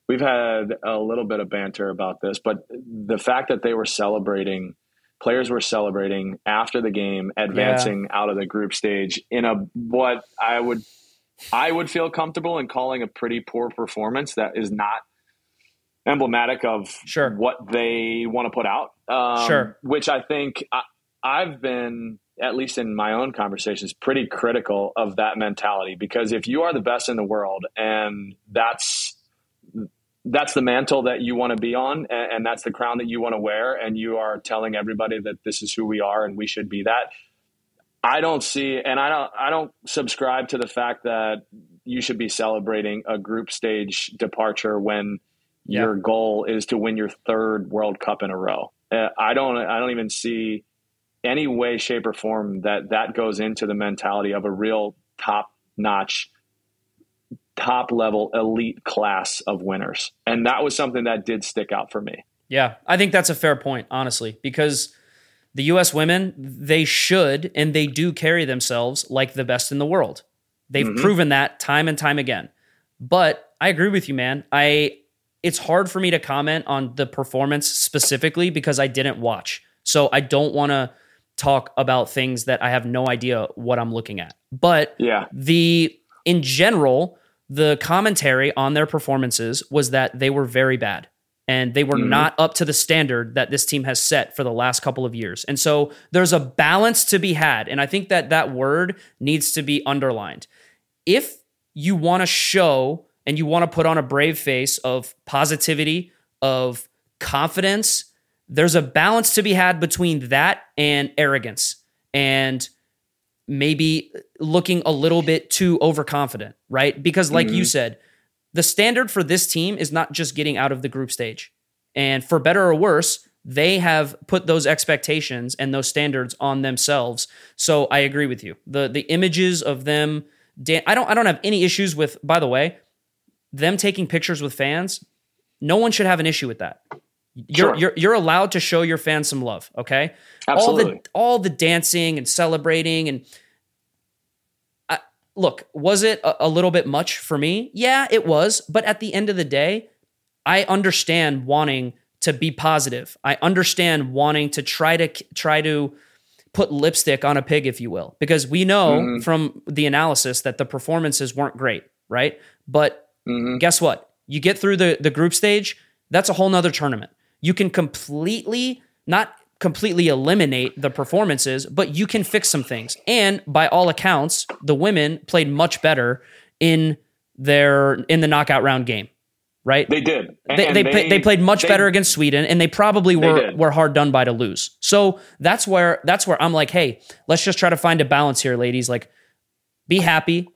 we've had a little bit of banter about this, but the fact that they were celebrating, players were celebrating after the game, advancing yeah. out of the group stage in a what I would I would feel comfortable in calling a pretty poor performance that is not emblematic of sure. what they want to put out. Um, sure. Which I think I, I've been, at least in my own conversations, pretty critical of that mentality because if you are the best in the world and that's that's the mantle that you want to be on and, and that's the crown that you want to wear and you are telling everybody that this is who we are and we should be that I don't see, and I don't, I don't subscribe to the fact that you should be celebrating a group stage departure when yeah. your goal is to win your third World Cup in a row. Uh, I don't I don't even see any way, shape, or form that that goes into the mentality of a real top notch, top level elite class of winners. And that was something that did stick out for me. Yeah, I think that's a fair point, honestly, because the US women, they should and they do carry themselves like the best in the world. They've mm-hmm. proven that time and time again. But I agree with you, man. I it's hard for me to comment on the performance specifically because I didn't watch. So I don't want to talk about things that I have no idea what I'm looking at. But yeah. the in general, the commentary on their performances was that they were very bad and they were mm-hmm. not up to the standard that this team has set for the last couple of years. And so there's a balance to be had. And I think that that word needs to be underlined. If you want to show and you want to put on a brave face of positivity, of confidence, there's a balance to be had between that and arrogance and maybe looking a little bit too overconfident, right? Because, like mm-hmm. you said, the standard for this team is not just getting out of the group stage. And for better or worse, they have put those expectations and those standards on themselves. So I agree with you. The the images of them I don't I don't have any issues with by the way, them taking pictures with fans. No one should have an issue with that. You're, sure. you're you're allowed to show your fans some love, okay? Absolutely. All the all the dancing and celebrating and I, look, was it a, a little bit much for me? Yeah, it was, but at the end of the day, I understand wanting to be positive. I understand wanting to try to try to put lipstick on a pig if you will, because we know mm-hmm. from the analysis that the performances weren't great, right? But mm-hmm. guess what? You get through the the group stage, that's a whole nother tournament you can completely not completely eliminate the performances, but you can fix some things. And by all accounts, the women played much better in their in the knockout round game. Right? They did. they, they, they, they, played much better against Sweden and they probably were were hard done by to lose. So that's where that's where I'm like, hey, let's just try to find a balance here, ladies. Like be happy,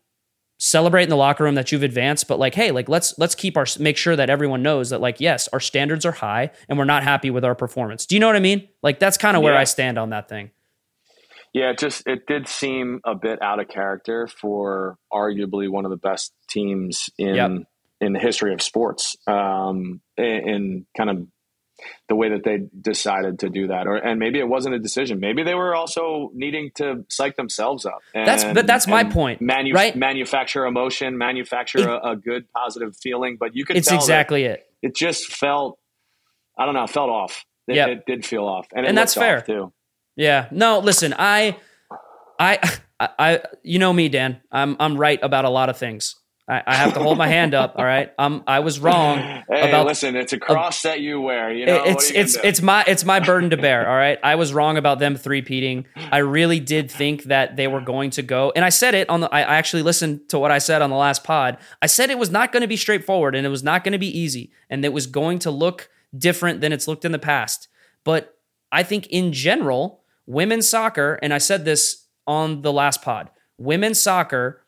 celebrate in the locker room that you've advanced but like hey like let's let's keep our make sure that everyone knows that like yes our standards are high and we're not happy with our performance do you know what i mean like that's kind of yeah. where i stand on that thing yeah it just it did seem a bit out of character for arguably one of the best teams in yep. in the history of sports um in kind of the way that they decided to do that or and maybe it wasn't a decision. Maybe they were also needing to psych themselves up and, that's but that's my point manu- right? manufacture emotion manufacture it, a, a, good positive feeling but you could it's exactly it. it just felt i don't know felt off. It, yep. it did feel off and, and that's fair. too. Yeah. No listen i i I, you know me, Dan. I'm I'm right about a lot of things. I, I, have to hold my hand up. All right, um, I was wrong. Hey, about, listen, it's a cross uh, that you wear. You know, it's you it's it's my it's my burden to bear. All right, I was wrong about them three peating. I really did think that they were going to go, and I said it on the. I actually listened to what I said on the last pod. I said it was not going to be straightforward, and it was not going to be easy, and it was going to look different than it's looked in the past. But I think in general, women's soccer, and I said this on the last pod, women's soccer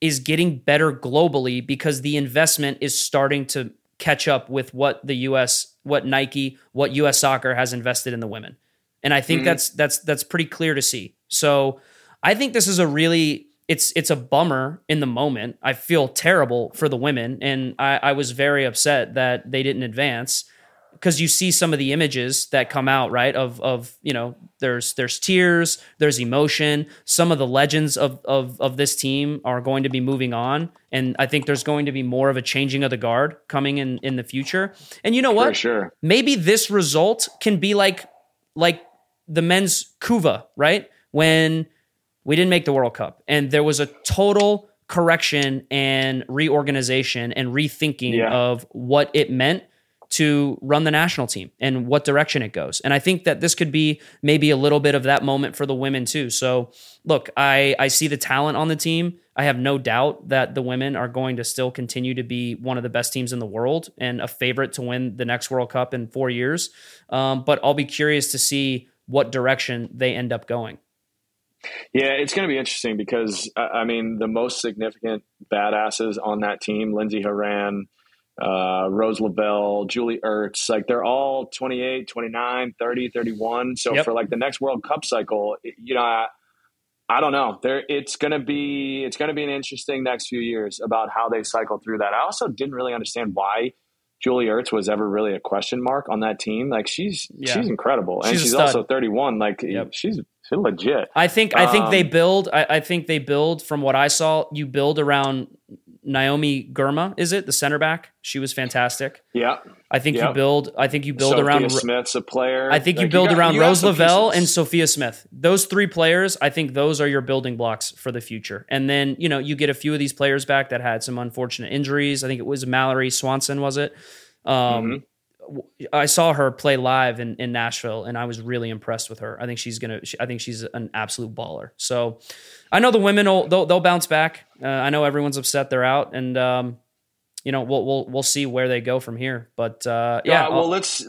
is getting better globally because the investment is starting to catch up with what the US what Nike, what US soccer has invested in the women. And I think mm-hmm. that's that's that's pretty clear to see. So I think this is a really it's it's a bummer in the moment. I feel terrible for the women, and I, I was very upset that they didn't advance because you see some of the images that come out right of of you know there's there's tears there's emotion. Some of the legends of of of this team are going to be moving on and i think there's going to be more of a changing of the guard coming in in the future. And you know what? For sure. Maybe this result can be like like the men's Couva right? When we didn't make the world cup and there was a total correction and reorganization and rethinking yeah. of what it meant to run the national team and what direction it goes. And I think that this could be maybe a little bit of that moment for the women too. So look, I, I see the talent on the team. I have no doubt that the women are going to still continue to be one of the best teams in the world and a favorite to win the next World Cup in four years. Um, but I'll be curious to see what direction they end up going. Yeah, it's going to be interesting because I mean the most significant badasses on that team, Lindsey Horan, uh, Rose Lavelle, Julie Ertz, like they're all 28, 29, 30, 31. So yep. for like the next World Cup cycle, you know, I, I don't know. There, it's gonna be it's gonna be an interesting next few years about how they cycle through that. I also didn't really understand why Julie Ertz was ever really a question mark on that team. Like she's yeah. she's incredible, and she's, she's also 31. Like yep. she's she's legit. I think I think um, they build. I, I think they build from what I saw. You build around Naomi Girma, is it the center back? She was fantastic. Yeah, I think you build. I think you build Sophia around Smith's a player. I think like you build you got, around you Rose Lavelle and Sophia Smith. Those three players, I think those are your building blocks for the future. And then you know you get a few of these players back that had some unfortunate injuries. I think it was Mallory Swanson, was it? Um, mm-hmm. I saw her play live in, in Nashville, and I was really impressed with her. I think she's gonna. I think she's an absolute baller. So, I know the women will they'll, they'll bounce back. Uh, I know everyone's upset they're out, and um, you know we'll we'll we'll see where they go from here. But uh, yeah, well, let's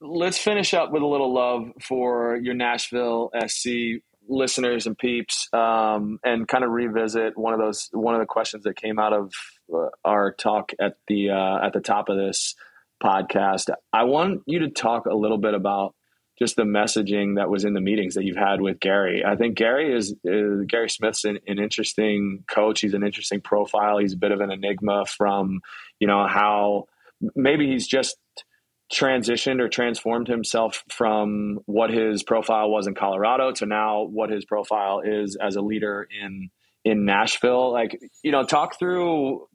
let's finish up with a little love for your Nashville SC listeners and peeps, um, and kind of revisit one of those one of the questions that came out of uh, our talk at the uh, at the top of this podcast. I want you to talk a little bit about just the messaging that was in the meetings that you've had with Gary. I think Gary is, Gary Smith's an, an, interesting coach. He's an interesting profile. He's a bit of an enigma from, you know, how maybe he's just transitioned or transformed himself from what his profile was in Colorado to now what his profile is as a leader in in Nashville. Like, you know, talk through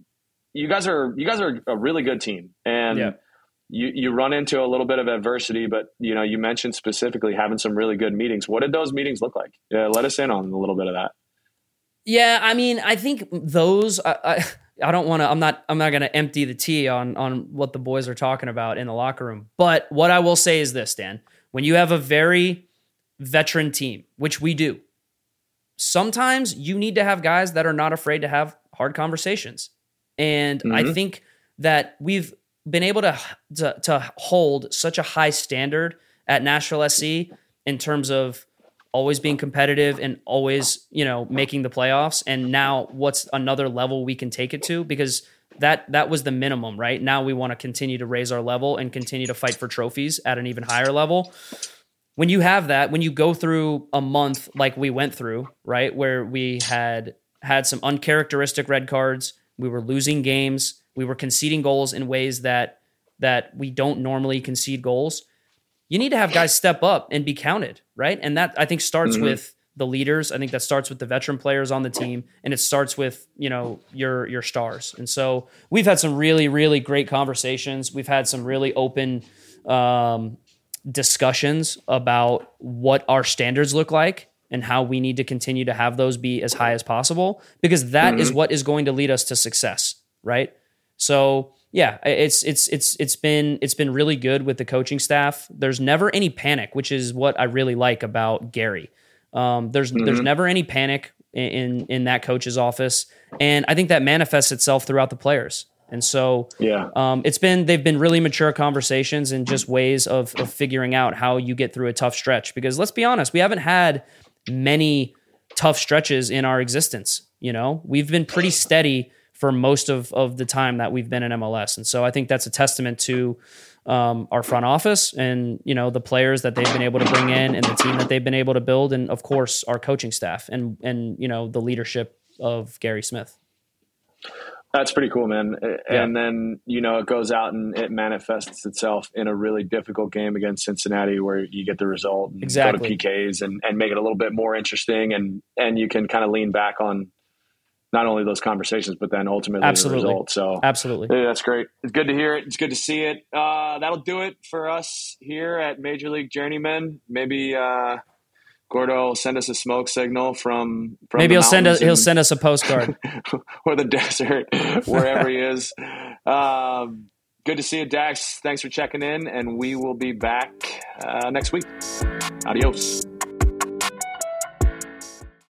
you guys are you guys are a really good team and yeah you you run into a little bit of adversity, but you know you mentioned specifically having some really good meetings. What did those meetings look like? Yeah, let us in on a little bit of that. Yeah, I mean, I think those. I, I, I don't want to. I'm not. I'm not going to empty the tea on on what the boys are talking about in the locker room. But what I will say is this, Dan: when you have a very veteran team, which we do, sometimes you need to have guys that are not afraid to have hard conversations. And mm-hmm. I think that we've been able to, to to hold such a high standard at Nashville SC in terms of always being competitive and always you know making the playoffs. And now what's another level we can take it to? Because that that was the minimum right? Now we want to continue to raise our level and continue to fight for trophies at an even higher level. When you have that when you go through a month like we went through right where we had had some uncharacteristic red cards we were losing games we were conceding goals in ways that that we don't normally concede goals. You need to have guys step up and be counted, right? And that I think starts mm-hmm. with the leaders. I think that starts with the veteran players on the team, and it starts with you know your your stars. And so we've had some really really great conversations. We've had some really open um, discussions about what our standards look like and how we need to continue to have those be as high as possible because that mm-hmm. is what is going to lead us to success, right? So yeah, it's it's it's it's been it's been really good with the coaching staff. There's never any panic, which is what I really like about Gary. Um, there's mm-hmm. there's never any panic in, in, that coach's office, and I think that manifests itself throughout the players. And so, yeah, um, it's been they've been really mature conversations and just ways of, of figuring out how you get through a tough stretch. Because let's be honest, we haven't had many tough stretches in our existence. You know, we've been pretty steady for most of, of the time that we've been in MLS. And so I think that's a testament to um, our front office and, you know, the players that they've been able to bring in and the team that they've been able to build. And of course, our coaching staff and, and, you know, the leadership of Gary Smith. That's pretty cool, man. And yeah. then, you know, it goes out and it manifests itself in a really difficult game against Cincinnati where you get the result and exactly. go to PKs and, and make it a little bit more interesting and, and you can kind of lean back on not only those conversations, but then ultimately absolutely. the result. So absolutely, yeah, that's great. It's good to hear it. It's good to see it. Uh, that'll do it for us here at Major League Journeyman. Maybe uh, Gordo will send us a smoke signal from. from Maybe he'll send us. He'll send us a postcard or the desert, wherever he is. Um, good to see you, Dax. Thanks for checking in, and we will be back uh, next week. Adios.